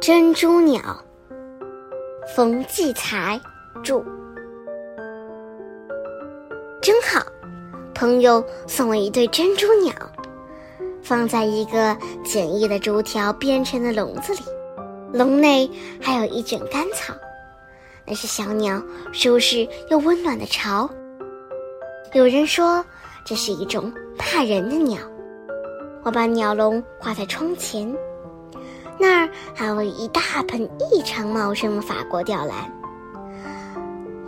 珍珠鸟，冯骥才著。真好，朋友送我一对珍珠鸟，放在一个简易的竹条编成的笼子里，笼内还有一卷干草，那是小鸟舒适又温暖的巢。有人说这是一种怕人的鸟。我把鸟笼挂在窗前，那儿还有一大盆异常茂盛的法国吊兰。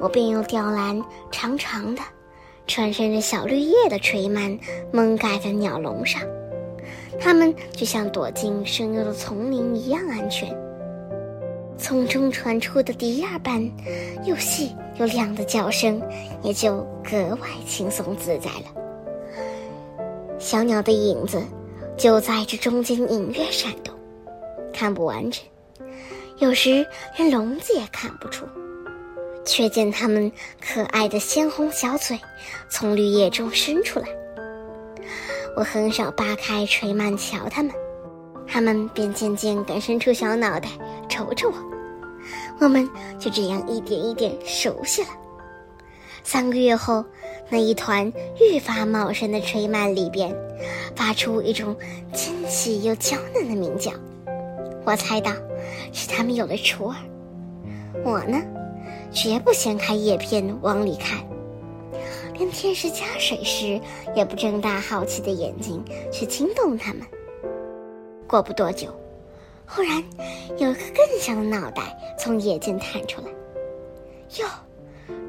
我便用吊兰长长的、穿生着小绿叶的垂蔓蒙盖在鸟笼上，它们就像躲进深幽的丛林一样安全。从中传出的笛儿般又细又亮的叫声，也就格外轻松自在了。小鸟的影子。就在这中间隐约闪动，看不完整，有时连笼子也看不出，却见它们可爱的鲜红小嘴从绿叶中伸出来。我很少扒开垂蔓瞧它们，它们便渐渐敢伸出小脑袋瞅瞅我，我们就这样一点一点熟悉了。三个月后。那一团愈发茂盛的垂蔓里边，发出一种尖细又娇嫩的鸣叫。我猜到，是它们有了雏儿。我呢，绝不掀开叶片往里看，连天使加水时也不睁大好奇的眼睛去惊动它们。过不多久，忽然有一个更小的脑袋从叶间探出来。哟，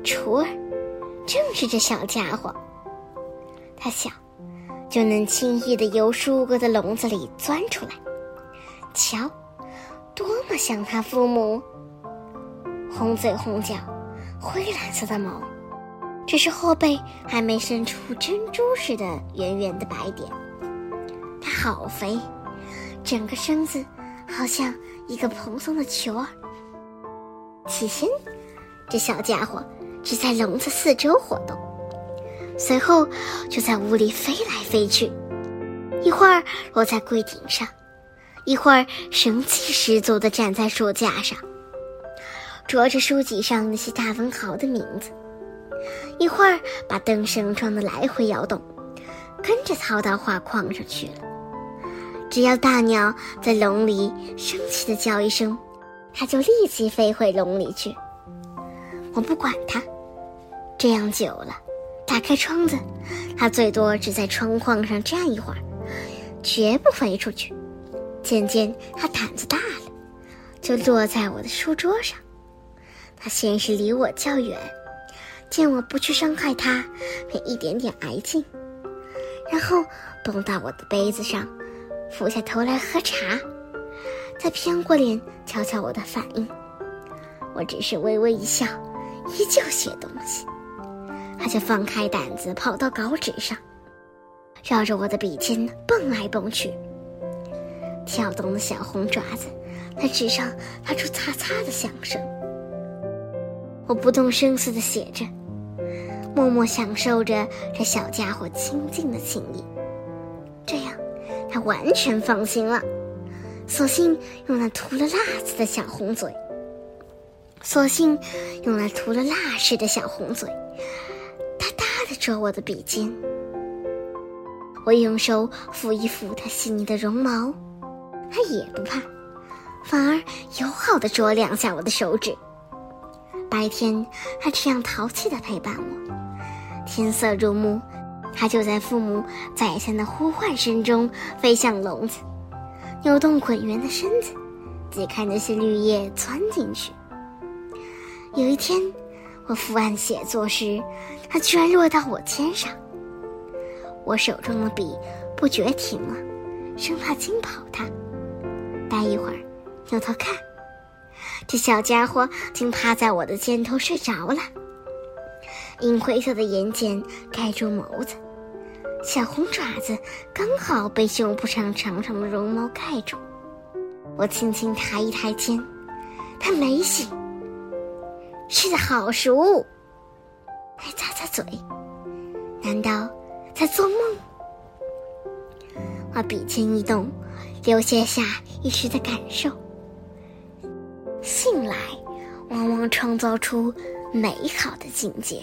雏儿！正是这小家伙，他小，就能轻易地由舒哥的笼子里钻出来。瞧，多么像他父母！红嘴红脚，灰蓝色的毛，只是后背还没生出珍珠似的圆圆的白点。它好肥，整个身子好像一个蓬松的球儿。起先，这小家伙。只在笼子四周活动，随后就在屋里飞来飞去，一会儿落在柜顶上，一会儿神气十足地站在书架上，啄着书籍上那些大文豪的名字，一会儿把灯绳装得来回摇动，跟着逃到画框上去了。只要大鸟在笼里生气地叫一声，它就立即飞回笼里去。我不管它。这样久了，打开窗子，它最多只在窗框上站一会儿，绝不飞出去。渐渐，它胆子大了，就落在我的书桌上。它先是离我较远，见我不去伤害它，便一点点挨近，然后蹦到我的杯子上，俯下头来喝茶，再偏过脸瞧瞧我的反应。我只是微微一笑，依旧写东西。他就放开胆子跑到稿纸上，绕着我的笔尖蹦来蹦去。跳动的小红爪子在纸上发出擦擦的响声。我不动声色地写着，默默享受着这小家伙亲近的情谊。这样，他完全放心了。索性用那涂了蜡子的小红嘴，索性用那涂了蜡似的小红嘴。啄我的笔尖，我用手抚一抚它细腻的绒毛，它也不怕，反而友好的啄两下我的手指。白天，它这样淘气的陪伴我；天色入暮，它就在父母再三的呼唤声中飞向笼子，扭动滚圆的身子，挤开那些绿叶钻进去。有一天。我伏案写作时，它居然落到我肩上。我手中的笔不觉停了，生怕惊跑它。待一会儿，扭头看，这小家伙竟趴在我的肩头睡着了。银灰色的眼睑盖住眸子，小红爪子刚好被胸脯上长长的绒毛盖住。我轻轻抬一抬肩，它没醒。吃的好熟，还咂咂嘴，难道在做梦？我，笔尖一动，留下下一时的感受。信来往往创造出美好的境界。